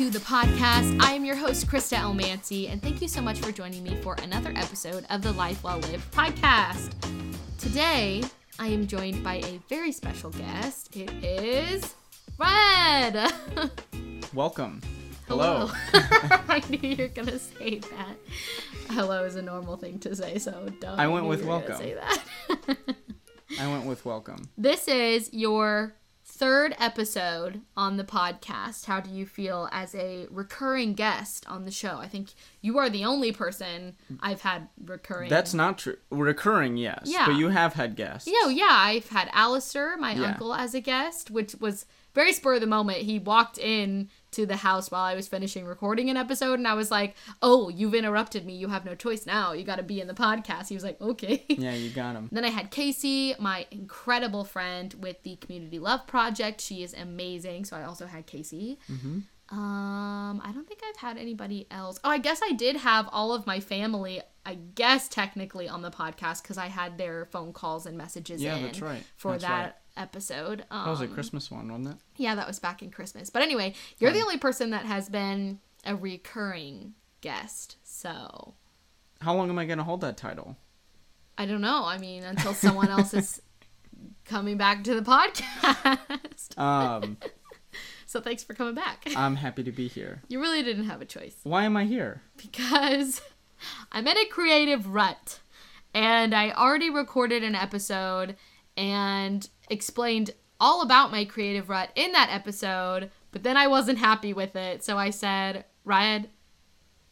to the podcast. I am your host, Krista Elmancy, and thank you so much for joining me for another episode of the Life Well Lived podcast. Today, I am joined by a very special guest. It is Red. Welcome. Hello. I knew you were gonna say that. Hello is a normal thing to say, so don't. I went with you were gonna welcome. Say that. I went with welcome. This is your third episode on the podcast. How do you feel as a recurring guest on the show? I think you are the only person I've had recurring. That's not true. Recurring, yes. Yeah. But you have had guests. No, yeah, I've had Alistair, my Yeah. uncle, as a guest, which was very spur of the moment. He walked in to the house while I was finishing recording an episode, and I was like, "Oh, you've interrupted me. You have no choice now. You got to be in the podcast." He was like, "Okay." Yeah, you got him. Then I had Casey, my incredible friend with the Community Love Project. She is amazing. So I also had Casey. Mm-hmm. Um, I don't think I've had anybody else. Oh, I guess I did have all of my family. I guess technically on the podcast because I had their phone calls and messages Yeah, in that's right. for That's that right. episode. Um, That was a Christmas one, wasn't it? yeah, that was back in Christmas. But anyway, you're the only person that has been a recurring guest. So How long am I going to hold that title? I don't know. I mean, until someone else is coming back to the podcast. Um, So thanks for coming back. I'm happy to be here. You really didn't have a choice Why am I here? because I'm in a creative rut and I already recorded an episode and explained all about my creative rut in that episode, but then I wasn't happy with it. So I said, Ryan,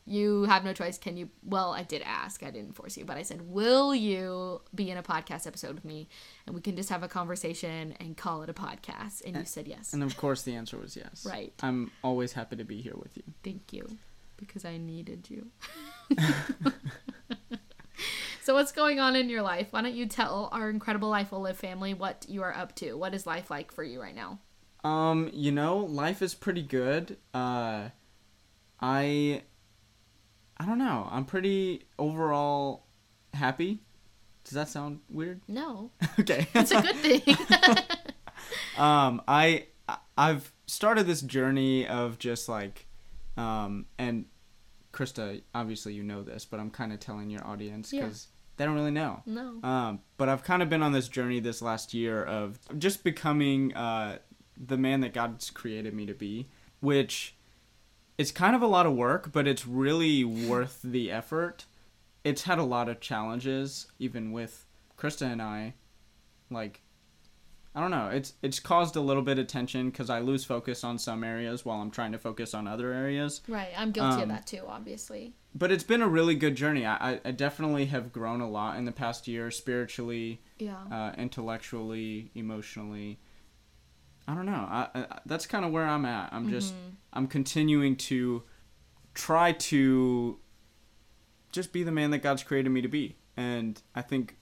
you have no choice. Can you? Well, I did ask. I didn't force you, but I said, Will you be in a podcast episode with me? And we can just have a conversation and call it a podcast. And you said yes. And of course, the answer was yes. Right. I'm always happy to be here with you. Thank you, because I needed you. so, what's going on in your life? Why don't you tell our incredible Life Well Lived family what you are up to? What is life like for you right now? Um, you know, life is pretty good. Uh, I, I don't know. I'm pretty overall happy. Does that sound weird? No, okay. it's a good thing. um i i've started this journey of just like um and krista obviously you know this but i'm kind of telling your audience Yeah. because they don't really know no. um but i've kind of been on this journey this last year of just becoming uh the man that god's created me to be which it's kind of a lot of work but it's really worth the effort it's had a lot of challenges even with krista and i like I don't know. It's it's caused a little bit of tension because I lose focus on some areas while I'm trying to focus on other areas. Right, I'm guilty of Um, that too, obviously. But it's been a really good journey. I, I- I definitely have grown a lot in the past year, spiritually, Yeah. uh, intellectually, emotionally. I don't know. I, I, that's kind of where I'm at. I'm just I'm continuing to try to just be the man that God's created me to be, and I think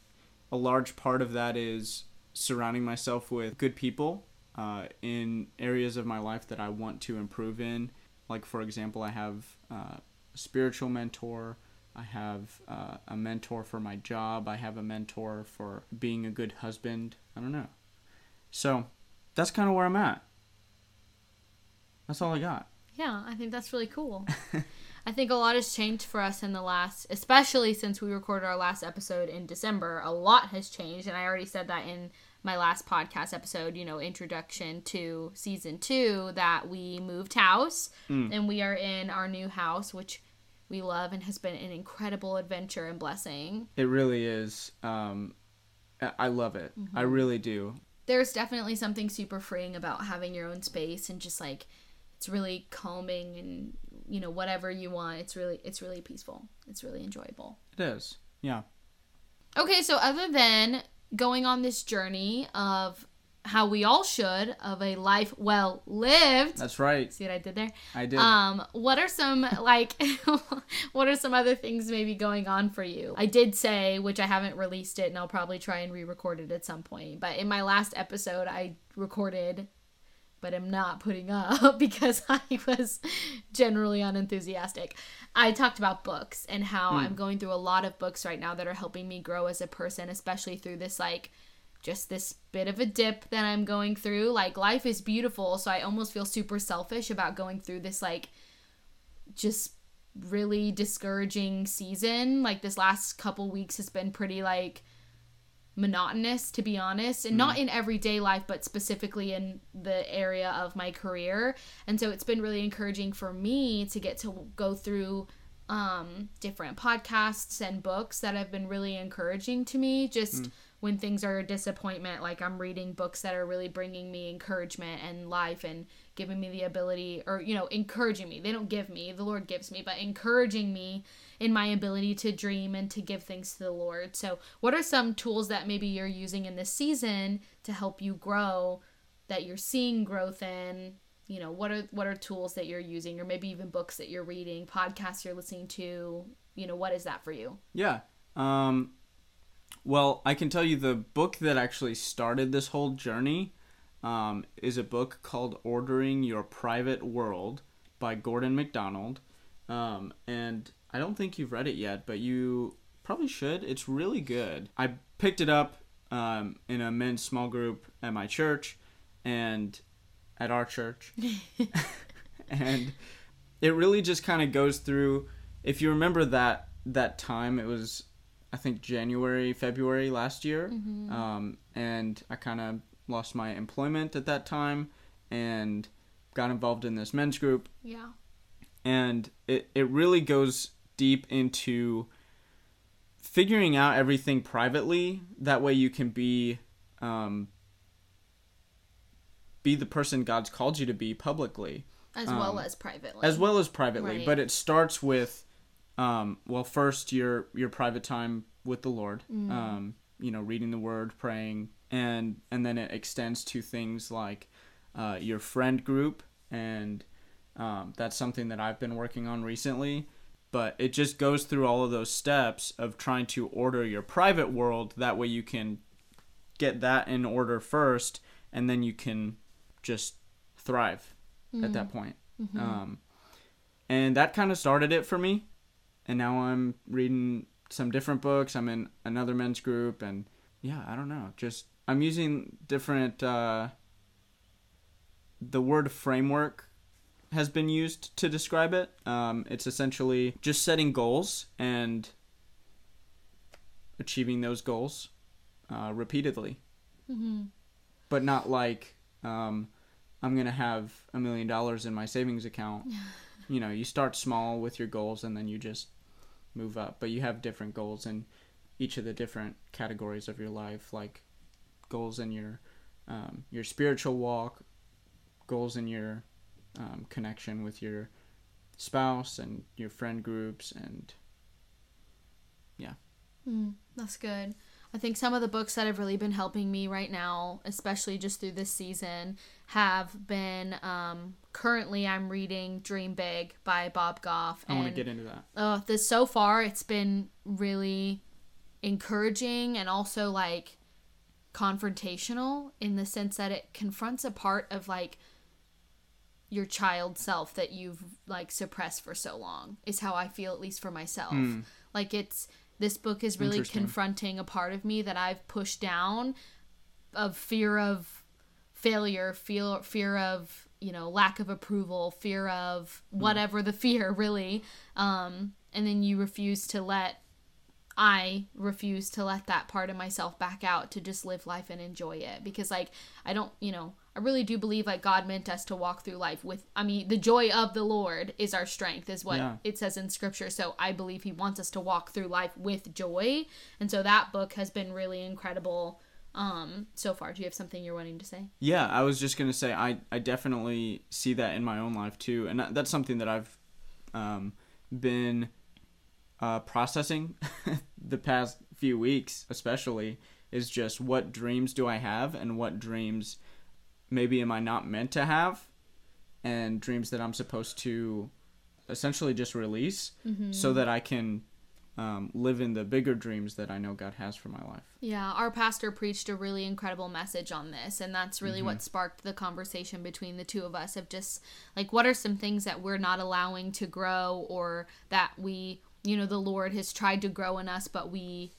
a large part of that is surrounding myself with good people uh, in areas of my life that I want to improve in. Like for example, I have uh, a spiritual mentor. I have uh, a mentor for my job. I have a mentor for being a good husband. I don't know. So that's kind of where I'm at. That's all I got. Yeah, I think that's really cool. I think a lot has changed for us in the last, especially since we recorded our last episode in December. A lot has changed, and I already said that in my last podcast episode, you know, introduction to season two, that we moved house and we are in our new house, which we love and has been an incredible adventure and blessing. It really is. Um, I I love it. I really do. There's definitely something super freeing about having your own space and just like it's really calming and you know whatever you want it's really it's really peaceful it's really enjoyable It is. Yeah. okay so other than going on this journey of how we all should of a life well lived. That's right. see what i did there? I did. um what are some like what are some other things maybe going on for you? I did say which i haven't released it and i'll probably try and re-record it at some point but in my last episode i recorded but am not putting up because i was generally unenthusiastic. I talked about books and how i'm going through a lot of books right now that are helping me grow as a person especially through this like just this bit of a dip that I'm going through. Like life is beautiful, so I almost feel super selfish about going through this like just really discouraging season. Like this last couple weeks has been pretty like monotonous to be honest and mm. not in everyday life but specifically in the area of my career and so it's been really encouraging for me to get to go through um different podcasts and books that have been really encouraging to me just mm when things are a disappointment like i'm reading books that are really bringing me encouragement and life and giving me the ability or you know encouraging me. They don't give me the lord gives me but encouraging me in my ability to dream and to give things to the lord. So what are some tools that maybe you're using in this season to help you grow that you're seeing growth in? You know what are what are tools that you're using or maybe even books that you're reading podcasts you're listening to? You know what is that for you? Yeah um well, I can tell you the book that actually started this whole journey um, is a book called Ordering Your Private World by Gordon MacDonald. Um, and I don't think you've read it yet, but you probably should. It's really good. I picked it up um, in a men's small group at my church and at our church. and it really just kind of goes through if you remember that that time it was I think January, February last year, mm-hmm. um, and I kind of lost my employment at that time, and got involved in this men's group. Yeah. And it it really goes deep into figuring out everything privately. That way, you can be um, be the person God's called you to be publicly, as um, well as privately. As well as privately, right. but it starts with um, well, first your your private time with the Lord, mm. um, you know, reading the Word, praying, and and then it extends to things like uh, your friend group, and um, that's something that I've been working on recently. But it just goes through all of those steps of trying to order your private world. That way, you can get that in order first, and then you can just thrive mm. at that mm. point. Mm-hmm. Um, and that kind of started it for me and now I'm reading some different books. I'm in another men's group, and yeah, I don't know. Just I'm using different. Uh, the word framework has been used to describe it. Um, it's essentially just setting goals and achieving those goals uh, repeatedly, mm-hmm. but not like um, I'm gonna have a million dollars in my savings account. you know, you start small with your goals, and then you just move up, but you have different goals in each of the different categories of your life, like goals in your um, your spiritual walk, goals in your um, connection with your spouse and your friend groups, and yeah. Mm, that's good. I think some of the books that have really been helping me right now, especially just through this season, have been um, currently I'm reading Dream Big by Bob Goff. I want to get into that. Uh, this so far it's been really encouraging and also like confrontational in the sense that it confronts a part of like your child self that you've like suppressed for so long is how I feel at least for myself. Mm. Like it's this book is really confronting a part of me that I've pushed down of fear of failure, fear fear of, you know, lack of approval, fear of hmm. whatever the fear really. Um, and then you refuse to let I refuse to let that part of myself back out to just live life and enjoy it because like I don't, you know, I really do believe like God meant us to walk through life with I mean the joy of the Lord is our strength is what yeah. it says in scripture. So I believe he wants us to walk through life with joy. And so that book has been really incredible um so far. Do you have something you're wanting to say? Yeah, I was just going to say I I definitely see that in my own life too. And that's something that I've um been uh processing the past few weeks especially is just what dreams do I have and what dreams maybe am I not meant to have, and dreams that I'm supposed to essentially just release mm-hmm. so that I can um, live in the bigger dreams that I know God has for my life. Yeah, our pastor preached a really incredible message on this, and that's really mm-hmm. what sparked the conversation between the two of us of just like what are some things that we're not allowing to grow or that we, you know, the Lord has tried to grow in us, but we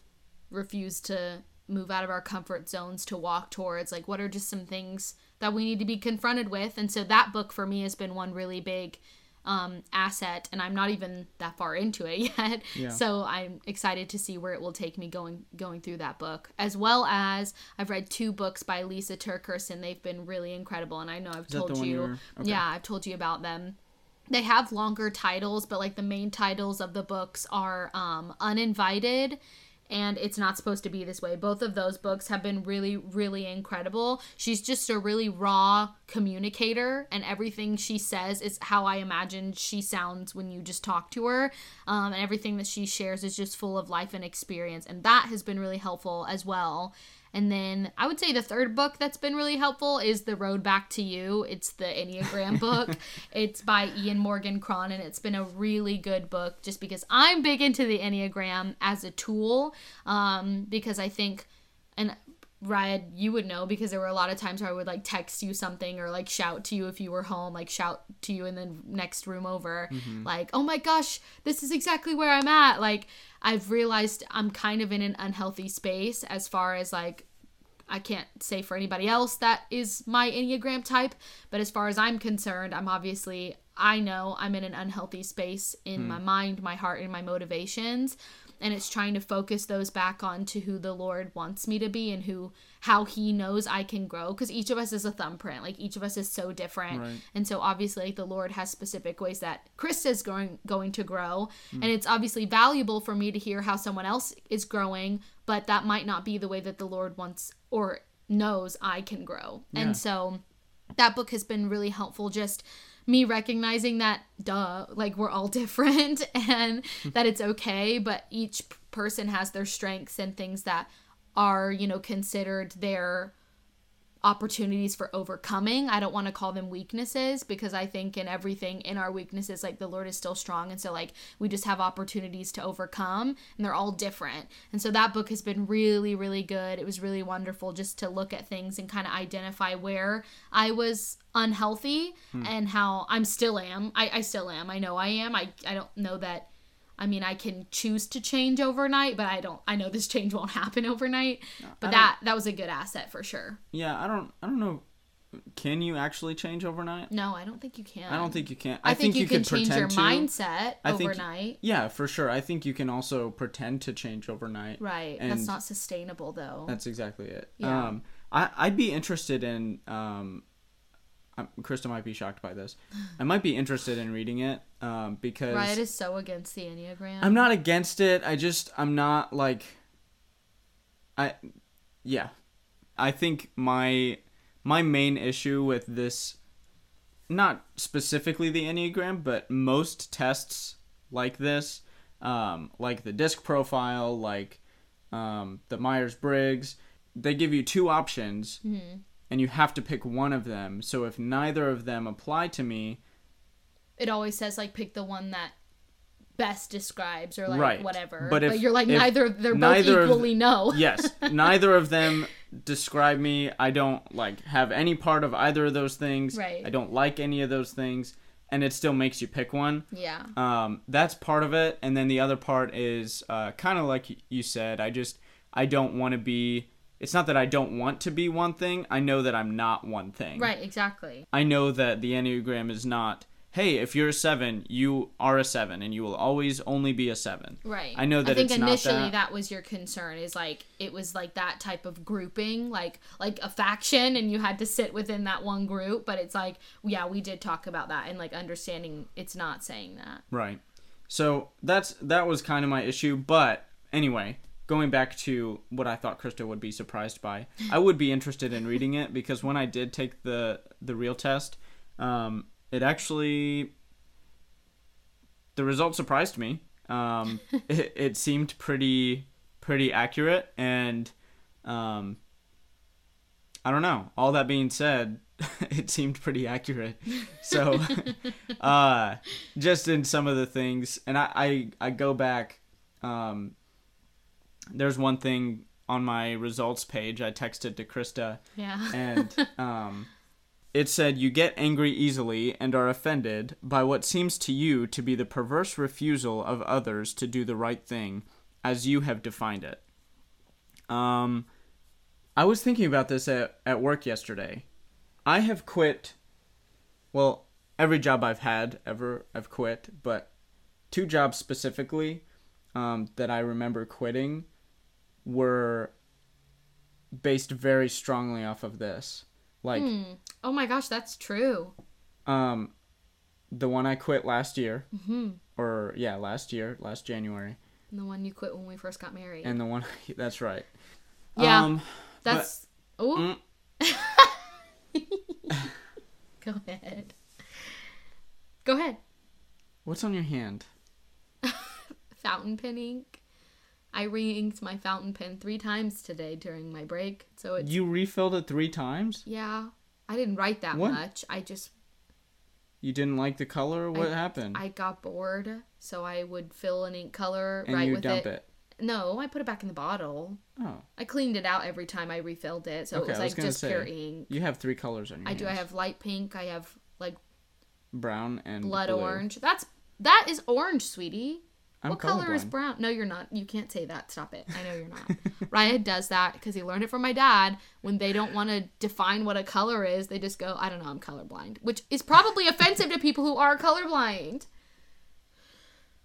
refuse to move out of our comfort zones to walk towards like what are just some things that we need to be confronted with and so that book for me has been one really big um, asset and i'm not even that far into it yet Yeah. so i'm excited to see where it will take me going going through that book as well as i've read two books by Lisa TerKeurst and they've been really incredible and i know i've told you you were- okay. yeah i've told you about them they have longer titles but like the main titles of the books are um, uninvited and it's not supposed to be this way. Both of those books have been really really incredible. She's just a really raw communicator and everything she says is how i imagine she sounds when you just talk to her. Um, and everything that she shares is just full of life and experience and that has been really helpful as well and then I would say the third book that's been really helpful is The Road Back to You. It's the Enneagram book. it's by Ian Morgan Cron, and it's been a really good book just because I'm big into the Enneagram as a tool. Um, because I think, and Ryan, you would know because there were a lot of times where I would like text you something or like shout to you if you were home, like shout to you in the next room over, like, oh my gosh, this is exactly where I'm at. Like, I've realized I'm kind of in an unhealthy space as far as like, I can't say for anybody else that is my Enneagram type, but as far as I'm concerned, I'm obviously, I know I'm in an unhealthy space in hmm. my mind, my heart, and my motivations and it's trying to focus those back on to who the lord wants me to be and who how he knows i can grow because each of us is a thumbprint like each of us is so different. Right. and so obviously like the lord has specific ways that Chris is going going to grow hmm. and it's obviously valuable for me to hear how someone else is growing but that might not be the way that the lord wants or knows i can grow Yeah. and so that book has been really helpful just me recognizing that duh like we're all different and that it's okay but each person has their strengths and things that are you know considered their opportunities for overcoming. I don't want to call them weaknesses because i think in everything in our weaknesses like the lord is still strong and so like we just have opportunities to overcome and they're all different. And so that book has been really really good. It was really wonderful just to look at things and kind of identify where i was unhealthy hmm. and how i'm still am. I, I still am. I know i am. I, I don't know that I mean, I can choose to change overnight, but I don't. I know this change won't happen overnight. But that that was a good asset for sure. Yeah, I don't. I don't know. Can you actually change overnight? No, I don't think you can. I don't think you can. I, think, you, can could change your to. mindset I think- overnight. Yeah, for sure. I think you can also pretend to change overnight. Right. That's not sustainable though. That's exactly it. Yeah. Um, I I'd be interested in um, um, Krista might be shocked by this. I might be interested in reading it um because Riot is so against the Enneagram. I'm not against it. I just I'm not like I yeah. I think my my main issue with this not specifically the Enneagram, but most tests like this, um, like the disc profile, like um, the Myers Briggs, they give you two options and you have to pick one of them. So if neither of them apply to me, it always says like pick the one that best describes or like Right. whatever. But if- you're like neither they're both neither of- equally no. yes, neither of them describe me. I don't like have any part of either of those things. Right. I don't like any of those things, and it still makes you pick one. Yeah. Um, that's part of it, and then the other part is uh, kind of like you said. I just I don't want to be. It's not that I don't want to be one thing. I know that I'm not one thing. Right, exactly. I know that the Enneagram is not. Hey, if you're a seven, you are a seven, and you will always only be a seven. Right. I know that I think initially that. was your concern is like it was like that type of grouping, like like a faction and you had to sit within that one group, but it's like yeah, we did talk about that and like understanding it's not saying that. Right. So that's that was kind of my issue, but anyway, going back to what I thought Krista would be surprised by, I would be interested in reading it because when I did take the the real test, um, it actually the result surprised me. Um, it, it seemed pretty pretty accurate, and um, I don't know. All that being said, it seemed pretty accurate. So, uh, just in some of the things, and I I, I go back. Um, there's one thing on my results page I texted to Krista, Yeah. and um, it said you get angry easily and are offended by what seems to you to be the perverse refusal of others to do the right thing, as you have defined it. Um, I was thinking about this at, at work yesterday. I have quit. Well, every job I've had ever, I've quit, but two jobs specifically um, that I remember quitting were based very strongly off of this. Like, Hmm. Oh my gosh, that's true. um, the one I quit last year, hmm or yeah, last year, last January, The one you quit when we first got married. and the one that's right. Yeah. Um, that's. Oh. Mm. Go ahead. Go ahead. what's on your hand? Fountain pen ink. I re-inked my fountain pen three times today during my break, so it's You refilled it three times. yeah. I didn't write that What? much. I just You didn't like the color. What happened? I got bored, so I would fill an ink color and right you with dump it. it. No, I put it back in the bottle. Oh, I cleaned it out every time I refilled it, so Okay, it was I was like just say, pure ink. you have three colors on your I do. I have light pink. I have like brown and blood blue. orange. That's that is orange, sweetie. I'm what color is brown? No, you're not. You can't say that. Stop it. I know you're not. Ryan does that because he learned it from my dad. When they don't want to define what a color is, they just go, "I don't know. I'm colorblind," which is probably offensive to people who are colorblind.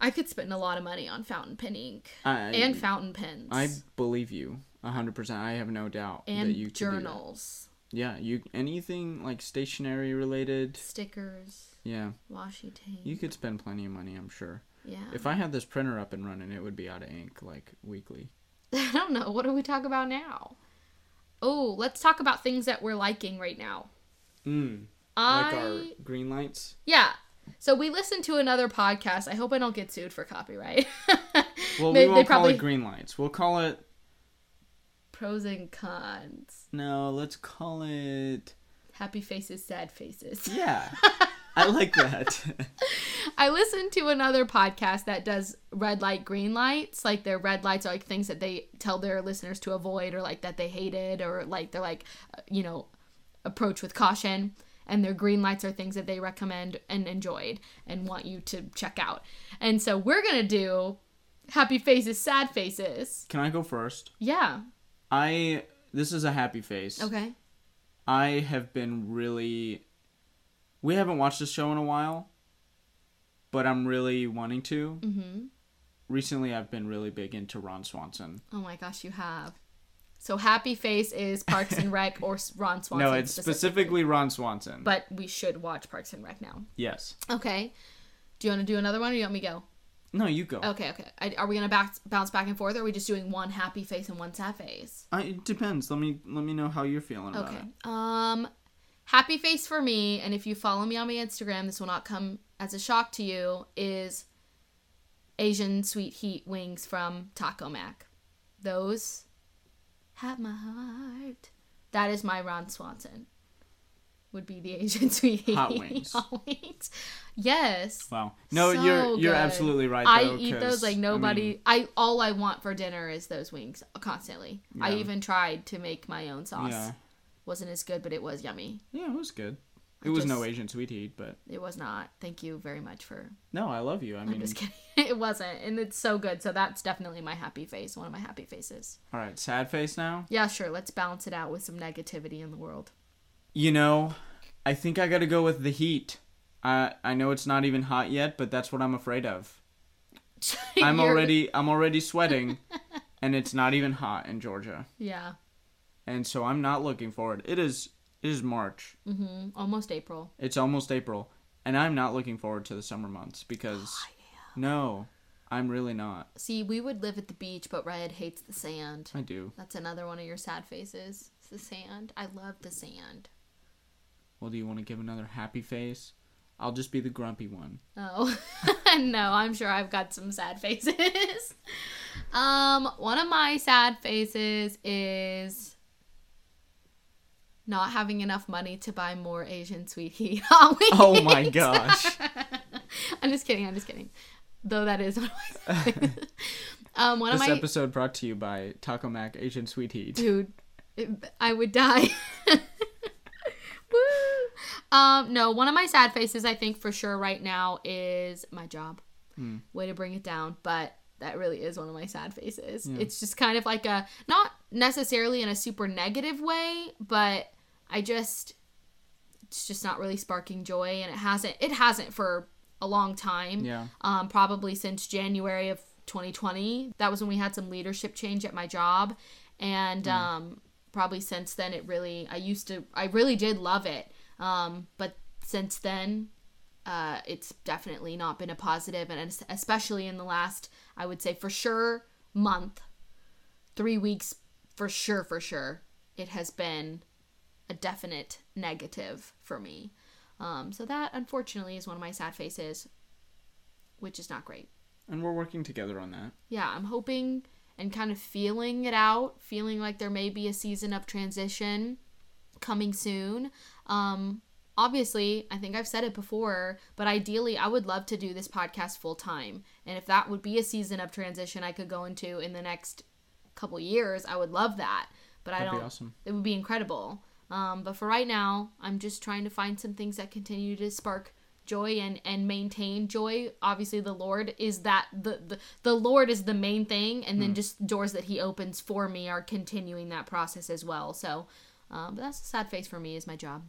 I could spend a lot of money on fountain pen ink I, and fountain pens I believe you hundred percent. I have no doubt and that you could do that. journals, Yeah, you anything like stationery related. stickers, Yeah, washi tape. you could spend plenty of money. I'm sure. Yeah. If I had this printer up and running, it would be out of ink like weekly. I don't know. What do we talk about now? Oh, let's talk about things that we're liking right now. Mm. I Like our green lights. yeah. So we listened to another podcast. I hope I don't get sued for copyright. Well, They- we won't probably- call it green lights. We'll call it Pros and cons. no. Let's call it Happy faces, sad faces. yeah. I like that. I listened to another podcast that does red light, green lights. Like their red lights are like things that they tell their listeners to avoid or like that they hated or like they're like, uh, you know, approach with caution. And their green lights are things that they recommend and enjoyed and want you to check out. And so we're going to do happy faces, sad faces. Can I go first? Yeah. I this is a happy face. Okay. I have been really. We haven't watched this show in a while, but I'm really wanting to. Mm-hmm. Recently, I've been really big into Ron Swanson. Oh my gosh, you have. So happy face is Parks and Rec or Ron Swanson. no, it's specifically Ron Swanson. But we should watch Parks and Rec now. yes. Okay. Do you want to do another one or do you want me to go? No, you go. Okay, okay. I, are we going to back, bounce back and forth or are we just doing one happy face and one sad face? I, it depends. Let me let me know how you're feeling about Okay. it. Um happy face for me and if you follow me on my Instagram, this will not come as a shock to you is Asian sweet heat wings from Taco Mac. Those have my heart. That is my Ron Swanson. Would be the Asian sweet heat Hot wings. hot wings. Yes. Wow. No, So you're you're good. absolutely right. I eat those like I nobody. mean, I, all I want for dinner is those wings constantly. I even tried to make my own sauce. yeah. Wasn't as good, but it was yummy. Yeah, it was good. I It was no Asian sweet heat, but It was not. Thank you very much for. no, I love you. I I'm mean, just kidding. It wasn't, and it's so good. So that's definitely my happy face. One of my happy faces. all right, sad face now. Yeah, sure. Let's balance it out with some negativity in the world. You know, I think I got to go with the heat. I I know it's not even hot yet, but that's what I'm afraid of. I'm already I'm already sweating, and it's not even hot in Georgia, Yeah. And so I'm not looking forward. It is it is March. hmm Almost April. It's almost April, and I'm not looking forward to the summer months because no, I'm really not. See, we would live at the beach, but Red hates the sand. I do. That's another one of your sad faces. It's the sand. I love the sand. Well, do you want to give another happy face? I'll just be the grumpy one. Oh no, I'm sure I've got some sad faces. um, one of my sad faces is not having enough money to buy more Asian sweet heat hot wings. Oh my gosh. I'm just kidding. I'm just kidding. Though that is one of my um one This of my episode brought to you by Taco Mac Asian Sweet Heat. dude i would die Woo! um no one of my sad faces i think for sure right now is my job way to bring it down but that really is one of my sad faces Yeah. it's just kind of like a not necessarily in a super negative way, but I just it's just not really sparking joy and it hasn't it hasn't for a long time. Yeah. Um probably since January of 2020. That was when we had some leadership change at my job and um probably since then it really I used to I really did love it. Um but since then uh, it's definitely not been a positive, and especially in the last, I would say for sure, month, three weeks, for sure, for sure, it has been a definite negative for me. Um, so that unfortunately is one of my sad faces, which is not great. And we're working together on that. Yeah, I'm hoping and kind of feeling it out, feeling like there may be a season of transition coming soon. Um, obviously, I think I've said it before, but ideally, I would love to do this podcast full time. And if that would be a season of transition I could go into in the next couple years, I would love that. But I That'd be don't. awesome. It would be incredible. Um, but for right now, I'm just trying to find some things that continue to spark joy and and maintain joy. Obviously, the Lord is that the the, the Lord is the main thing, and then just doors that He opens for me are continuing that process as well. So, um, but that's a sad face for me is my job.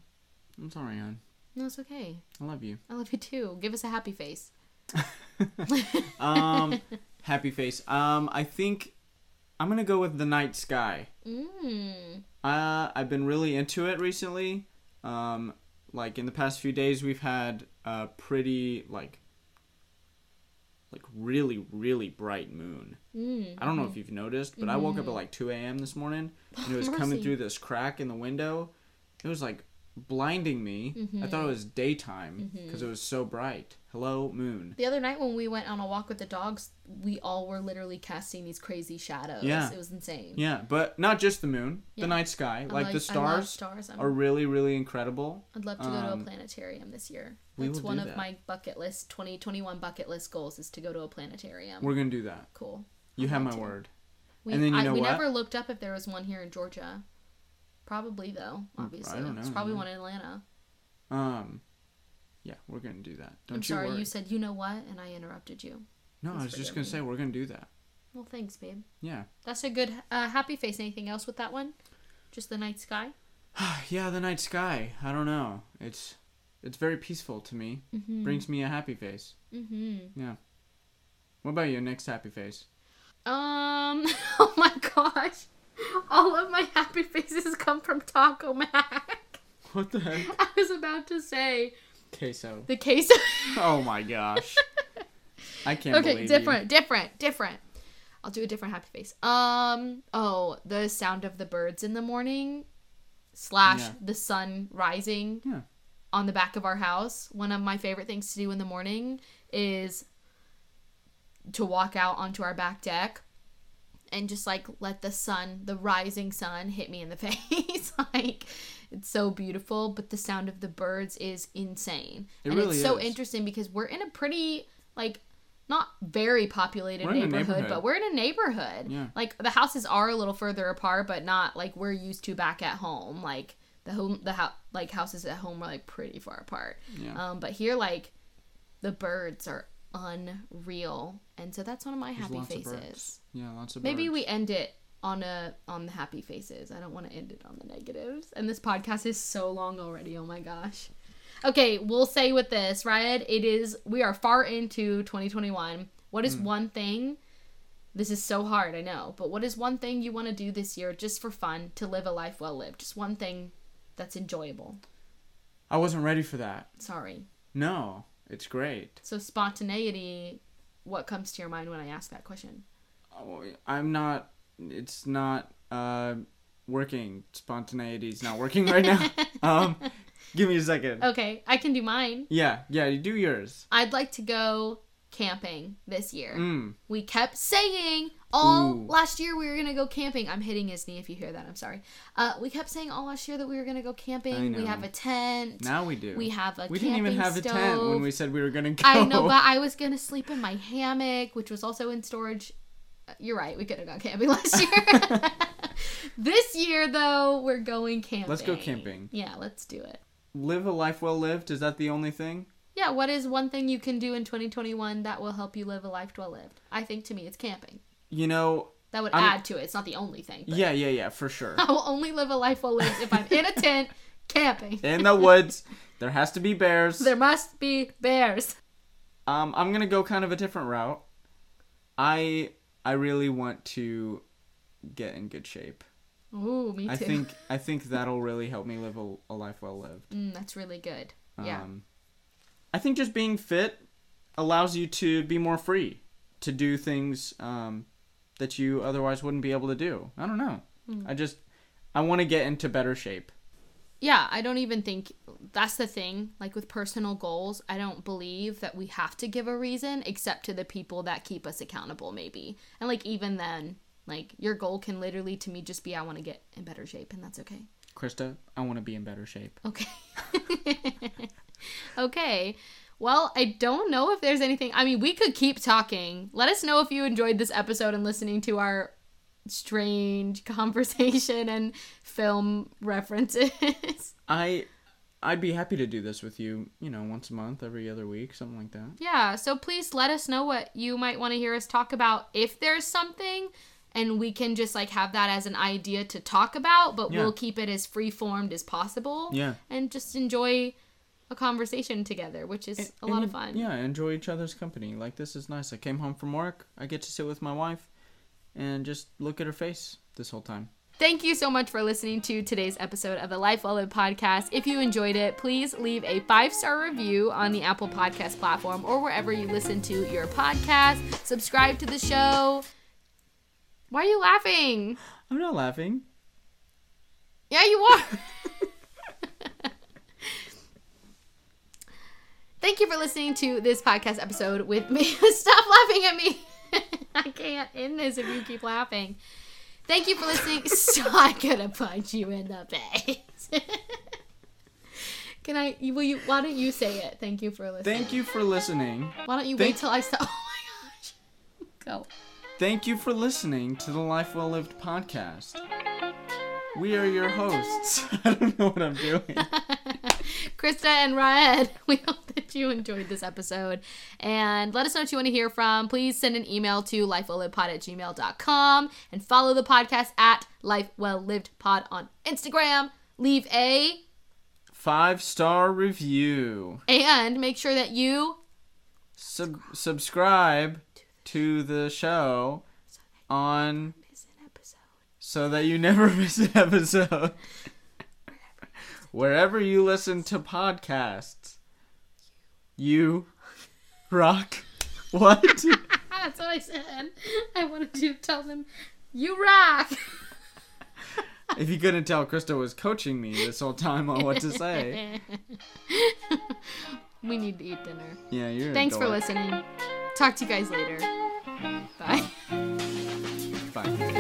I'm sorry, hon. No, it's okay. I love you. I love you too. Give us a happy face. Um, happy face. Um, I think I'm gonna go with the night sky. Mm. Uh, I've been really into it recently. Um, like in the past few days, we've had a pretty like, like really really bright moon. Mm. I don't know if you've noticed, but I woke up at like 2 a.m. this morning, and it was coming through this crack in the window. It was like blinding me. I thought it was daytime because it was so bright. Hello, moon. The other night when we went on a walk with the dogs, we all were literally casting these crazy shadows. Yeah. It was insane. Yeah, but not just the moon, Yeah. the night sky, I like, the stars stars. I'm, are really really incredible. I'd love to go to a um, planetarium this year. we That's one of that. my bucket list 2021 bucket list goals is to go to a planetarium. We're gonna do that. cool. You I'd have my to. word. We, And then you I, know we what? never looked up if there was one here in Georgia. Probably though, obviously. don't It's know, probably yeah. one in Atlanta. Um, yeah, we're gonna do that. Don't I'm you sorry, worry. you said you know what, and I interrupted you. no, I was just gonna me. say we're gonna do that. Well, thanks, babe. Yeah. That's a good uh, happy face. Anything else with that one? Just the night sky. yeah, the night sky. I don't know. It's it's very peaceful to me. Mm-hmm. Brings me a happy face. Mm-hmm. Yeah. What about your next happy face? Um. Oh my gosh. All of my happy faces come from Taco Mac. What the heck? I was about to say Queso. the queso. Oh my gosh. I can't okay, different, different, different. I'll do a different happy face. Um. Oh, the sound of the birds in the morning, slash Yeah. the sun rising. Yeah. On the back of our house. One of my favorite things to do in the morning is to walk out onto our back deck and just like let the sun, the rising sun, hit me in the face. like it's so beautiful, but the sound of the birds is insane. It and really it's so is. interesting because we're in a pretty like not very populated We're in a neighborhood, neighborhood. but we're in a neighborhood. Yeah. Like the houses are a little further apart, but not like we're used to back at home. Like the home, the house, like houses at home are like pretty far apart. Yeah. Um, but here, like the birds are unreal, and so that's one of my There's happy faces. Yeah, lots of birds. Maybe we end it on a on the happy faces. I don't want to end it on the negatives. And this podcast is so long already. Oh my gosh. Okay, we'll say with this, right? It is we are far into 2021. What is mm. one thing? This is so hard, I know, but what is one thing you want to do this year just for fun to live a life well lived? Just one thing that's enjoyable. I wasn't ready for that. Sorry. No, it's great. So spontaneity, what comes to your mind when I ask that question? Oh, I'm not. It's not uh, working. Spontaneity is not working right now. um, give me a second. Okay, I can do mine. Yeah, yeah. You do yours. I'd like to go camping this year. Mm. We kept saying all Ooh. last year we were gonna go camping. I'm hitting his knee if you hear that. I'm sorry. Uh, we kept saying all last year that we were gonna go camping. We have a tent. Now we do. We have a We didn't even have a tent when we said we were gonna go. I know, but I was gonna sleep in my hammock, which was also in storage. You're right. We could have gone camping last year. this year, though, we're going camping. Let's go camping. Yeah, let's do it. Live a life well lived. Is that the only thing? Yeah, what is one thing you can do in 2021 that will help you live a life well lived? I think to me it's camping. You know, That would I'm- add to it. It's not the only thing. Yeah, yeah, yeah, for sure. I will only live a life well lived if I'm in a tent camping. In the woods, there has to be bears. There must be bears. Um, I'm gonna go kind of a different route. I I really want to get in good shape. Ooh, me too. I think I think that'll really help me live a, a life well lived. Mm, that's really good. Yeah. Um, I think just being fit allows you to be more free to do things um, that you otherwise wouldn't be able to do. I don't know. Hmm. I just I want to get into better shape. Yeah, I don't even think that's the thing. Like with personal goals, I don't believe that we have to give a reason except to the people that keep us accountable, maybe. And like even then, like your goal can literally to me just be I want to get in better shape, and that's okay. Krista, I want to be in better shape. Okay. okay. Well, I don't know if there's anything. I mean, we could keep talking. Let us know if you enjoyed this episode and listening to our strange conversation and film references. I I'd be happy to do this with you, you know, once a month, every other week, something like that. yeah, so please let us know what you might want to hear us talk about if there's something and we can just like have that as an idea to talk about, but Yeah. we'll keep it as free formed as possible. Yeah. And just enjoy a conversation together, which is a lot And of fun. Yeah, enjoy each other's company. Like this is nice. I came home from work. I get to sit with my wife and just look at her face this whole time. Thank you so much for listening to today's episode of the Life Well Lived podcast. If you enjoyed it, please leave a five star review on the Apple Podcast platform or wherever you listen to your podcast. Subscribe to the show. Why are you laughing? I'm not laughing. Yeah, you are. Thank you for listening to this podcast episode with me. Stop laughing at me. I can't end this if you keep laughing. Thank you for listening. So I'm gonna punch you in the face. Can I? Will you? Why don't you say it? Thank you for listening. Thank you for listening. Why don't you Thank- wait till I stop? Oh my gosh. Go. Thank you for listening to the Life Well Lived podcast. We are your hosts. I don't know what I'm doing. Krista and Raed, we hope that you enjoyed this episode. And let us know what you want to hear from. Please send an email to lifewellivedpod at gmail.com and follow the podcast at lifewellivedpod on Instagram. Leave a Five star review. and make sure that you Sub- subscribe to the show on miss an episode. So that you never miss an episode. Wherever you listen to podcasts, you rock. What? That's what I said. I wanted to tell them, you rock. if you couldn't tell, Krista was coaching me this whole time on what to say. we need to eat dinner. Yeah, you're. an Thanks for listening. Talk to you guys later. Bye. Bye.